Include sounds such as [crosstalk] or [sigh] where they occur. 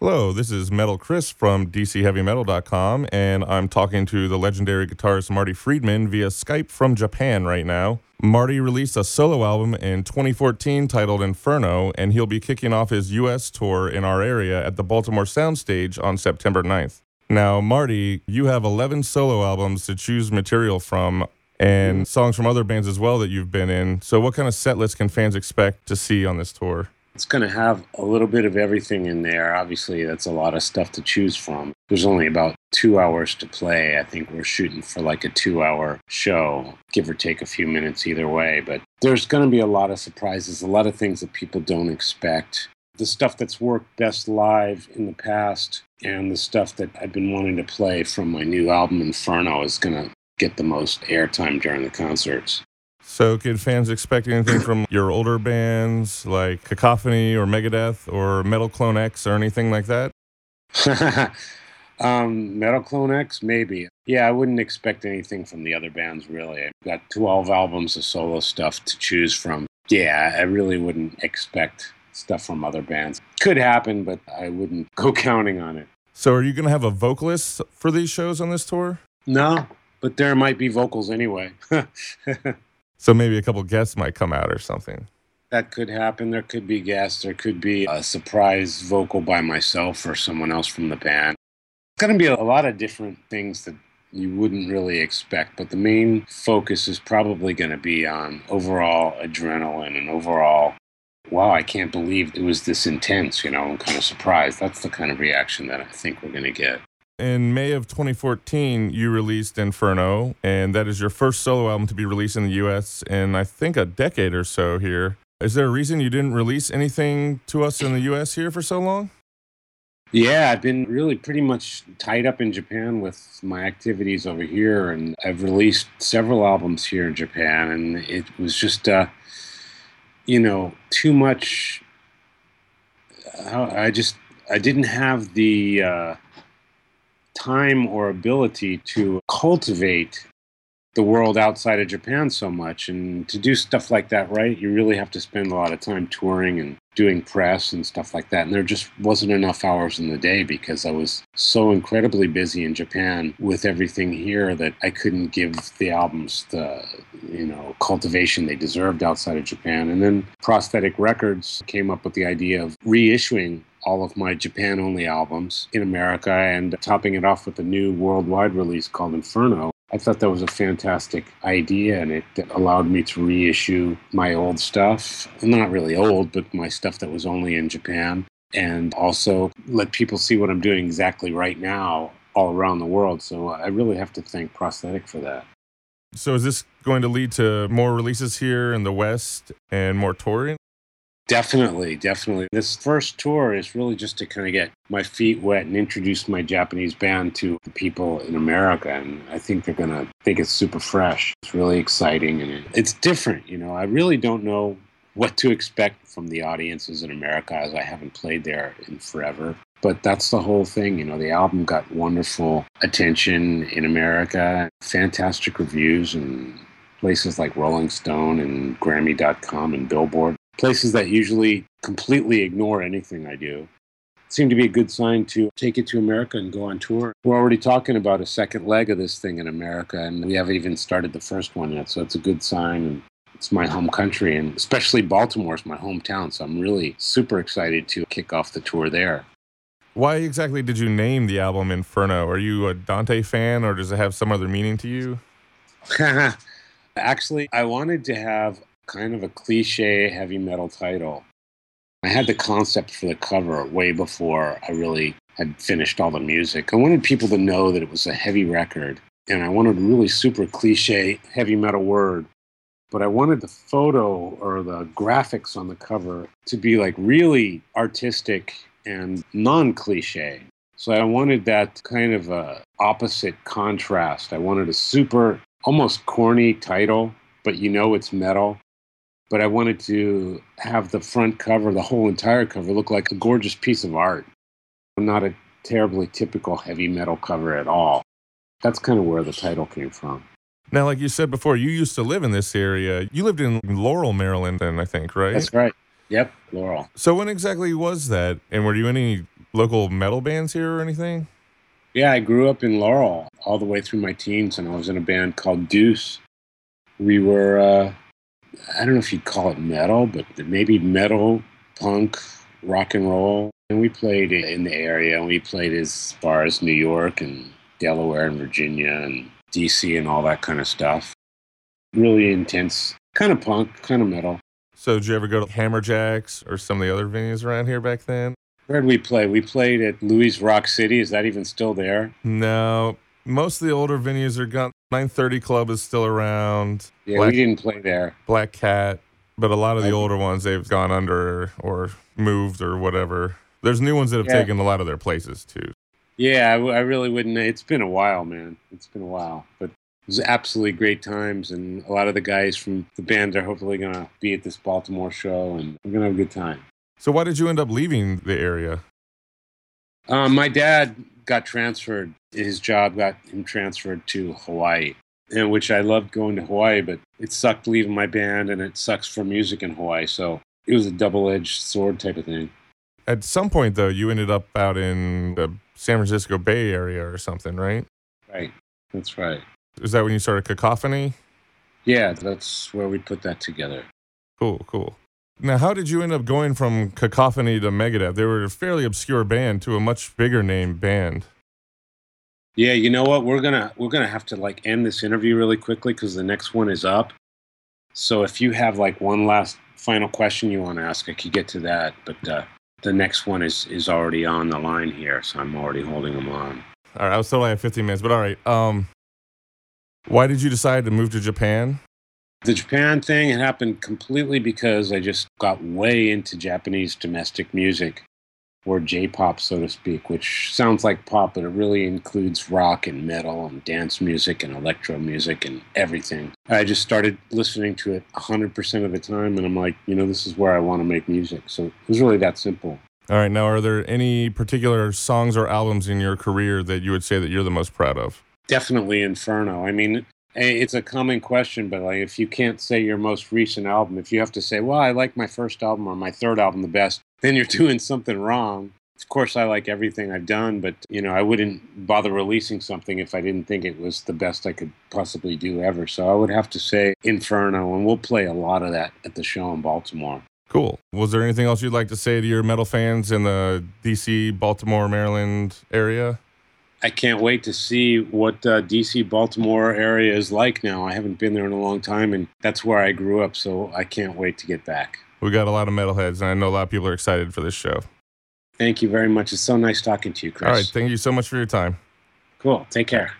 Hello, this is Metal Chris from DCHeavyMetal.com, and I'm talking to the legendary guitarist Marty Friedman via Skype from Japan right now. Marty released a solo album in 2014 titled Inferno, and he'll be kicking off his US tour in our area at the Baltimore Soundstage on September 9th. Now, Marty, you have 11 solo albums to choose material from and songs from other bands as well that you've been in. So, what kind of set list can fans expect to see on this tour? It's going to have a little bit of everything in there. Obviously, that's a lot of stuff to choose from. There's only about two hours to play. I think we're shooting for like a two hour show, give or take a few minutes either way. But there's going to be a lot of surprises, a lot of things that people don't expect. The stuff that's worked best live in the past and the stuff that I've been wanting to play from my new album Inferno is going to get the most airtime during the concerts. So, could fans expect anything from your older bands like Cacophony or Megadeth or Metal Clone X or anything like that? [laughs] um, Metal Clone X, maybe. Yeah, I wouldn't expect anything from the other bands really. I've got 12 albums of solo stuff to choose from. Yeah, I really wouldn't expect stuff from other bands. Could happen, but I wouldn't [laughs] go counting on it. So, are you going to have a vocalist for these shows on this tour? No, but there might be vocals anyway. [laughs] so maybe a couple guests might come out or something. That could happen. There could be guests. There could be a surprise vocal by myself or someone else from the band. It's going to be a lot of different things that you wouldn't really expect, but the main focus is probably going to be on overall adrenaline and overall, wow, I can't believe it was this intense. You know, I'm kind of surprised. That's the kind of reaction that I think we're going to get in May of 2014, you released Inferno, and that is your first solo album to be released in the US in, I think, a decade or so here. Is there a reason you didn't release anything to us in the US here for so long? Yeah, I've been really pretty much tied up in Japan with my activities over here, and I've released several albums here in Japan, and it was just, uh, you know, too much. Uh, I just, I didn't have the. Uh, time or ability to cultivate the world outside of Japan so much. And to do stuff like that right, you really have to spend a lot of time touring and doing press and stuff like that. And there just wasn't enough hours in the day because I was so incredibly busy in Japan with everything here that I couldn't give the albums the, you know, cultivation they deserved outside of Japan. And then Prosthetic Records came up with the idea of reissuing all of my Japan only albums in America and topping it off with a new worldwide release called Inferno. I thought that was a fantastic idea and it allowed me to reissue my old stuff. Not really old, but my stuff that was only in Japan. And also let people see what I'm doing exactly right now all around the world. So I really have to thank Prosthetic for that. So is this going to lead to more releases here in the West and more touring? Definitely, definitely. This first tour is really just to kind of get my feet wet and introduce my Japanese band to the people in America. And I think they're going to think it's super fresh. It's really exciting and it's different. You know, I really don't know what to expect from the audiences in America as I haven't played there in forever. But that's the whole thing. You know, the album got wonderful attention in America, fantastic reviews, and places like Rolling Stone and Grammy.com and Billboard places that usually completely ignore anything I do. It seemed to be a good sign to take it to America and go on tour. We're already talking about a second leg of this thing in America, and we haven't even started the first one yet, so it's a good sign. And it's my home country, and especially Baltimore is my hometown, so I'm really super excited to kick off the tour there. Why exactly did you name the album Inferno? Are you a Dante fan, or does it have some other meaning to you? [laughs] Actually, I wanted to have kind of a cliche heavy metal title. I had the concept for the cover way before I really had finished all the music. I wanted people to know that it was a heavy record, and I wanted a really super cliche heavy metal word. But I wanted the photo or the graphics on the cover to be like really artistic and non cliche. So I wanted that kind of a opposite contrast. I wanted a super, almost corny title, but you know it's metal but I wanted to have the front cover, the whole entire cover, look like a gorgeous piece of art. Not a terribly typical heavy metal cover at all. That's kind of where the title came from. Now, like you said before, you used to live in this area. You lived in Laurel, Maryland, then I think, right? That's right. Yep, Laurel. So when exactly was that? And were you in any local metal bands here or anything? Yeah, I grew up in Laurel all the way through my teens, and I was in a band called Deuce. We were, uh, I don't know if you'd call it metal, but maybe metal, punk, rock and roll. And we played in the area, and we played as far as New York and Delaware and Virginia and DC and all that kind of stuff. Really intense, kind of punk, kind of metal. So did you ever go to Hammerjacks or some of the other venues around here back then? Where did we play? We played at Louis Rock City. Is that even still there? No, most of the older venues are gone. 930 Club is still around. Yeah, Black, we didn't play there. Black Cat, but a lot of the older ones they've gone under or moved or whatever. There's new ones that have Yeah. taken a lot of their places too. Yeah, I, w- I really wouldn't. It's been a while, man. It's been a while, but it was absolutely great times, and a lot of the guys from the band are hopefully gonna be at this Baltimore show, and we're gonna have a good time. So why did you end up leaving the area? Um, my dad got transferred. His job got him transferred to Hawaii, and which I loved going to Hawaii, but it sucked leaving my band, and it sucks for music in Hawaii. So it was a double-edged sword type of thing. At some point though, you ended up out in the San Francisco Bay Area or something, right? Right. That's right. Is that when you started Cacophony? Yeah, that's where we put that together. Cool, cool. Now, how did you end up going from Cacophony to Megadeth? They were a fairly obscure band to a much bigger name band. Yeah, you know what? We're gonna we're gonna have to like end this interview really quickly because the next one is up. So if you have like one last final question you want to ask, I could get to that. But uh, the next one is is already on the line here, so I'm already holding them on. All right, I was totally at 15 minutes, but all right. Um, why did you decide to move to Japan? The Japan thing it happened completely because I just got way into Japanese domestic music, or J-pop, so to speak, which sounds like pop, but it really includes rock and metal and dance music and electro music and everything. I just started listening to it 100% of the time, and I'm like, you know, this is where I want to make music. So it was really that simple. All right, now are there any particular songs or albums in your career that you would say that you're the most proud of? Definitely Inferno. I mean, it's a common question, but like if you can't say your most recent album, if you have to say, "Well, I like my first album or my third album the best," then you're [laughs] doing something wrong. Of course, I like everything I've done, but you know, I wouldn't bother releasing something if I didn't think it was the best I could possibly do ever. So I would have to say Inferno, and we'll play a lot of that at the show in Baltimore. Cool. Was there anything else you'd like to say to your metal fans in the DC, Baltimore, Maryland area? I can't wait to see what uh, DC Baltimore area is like now. I haven't been there in a long time, and that's where I grew up, so I can't wait to get back. We got a lot of metalheads, and I know a lot of people are excited for this show. Thank you very much. It's so nice talking to you, Chris. All right, thank you so much for your time. Cool. Take care.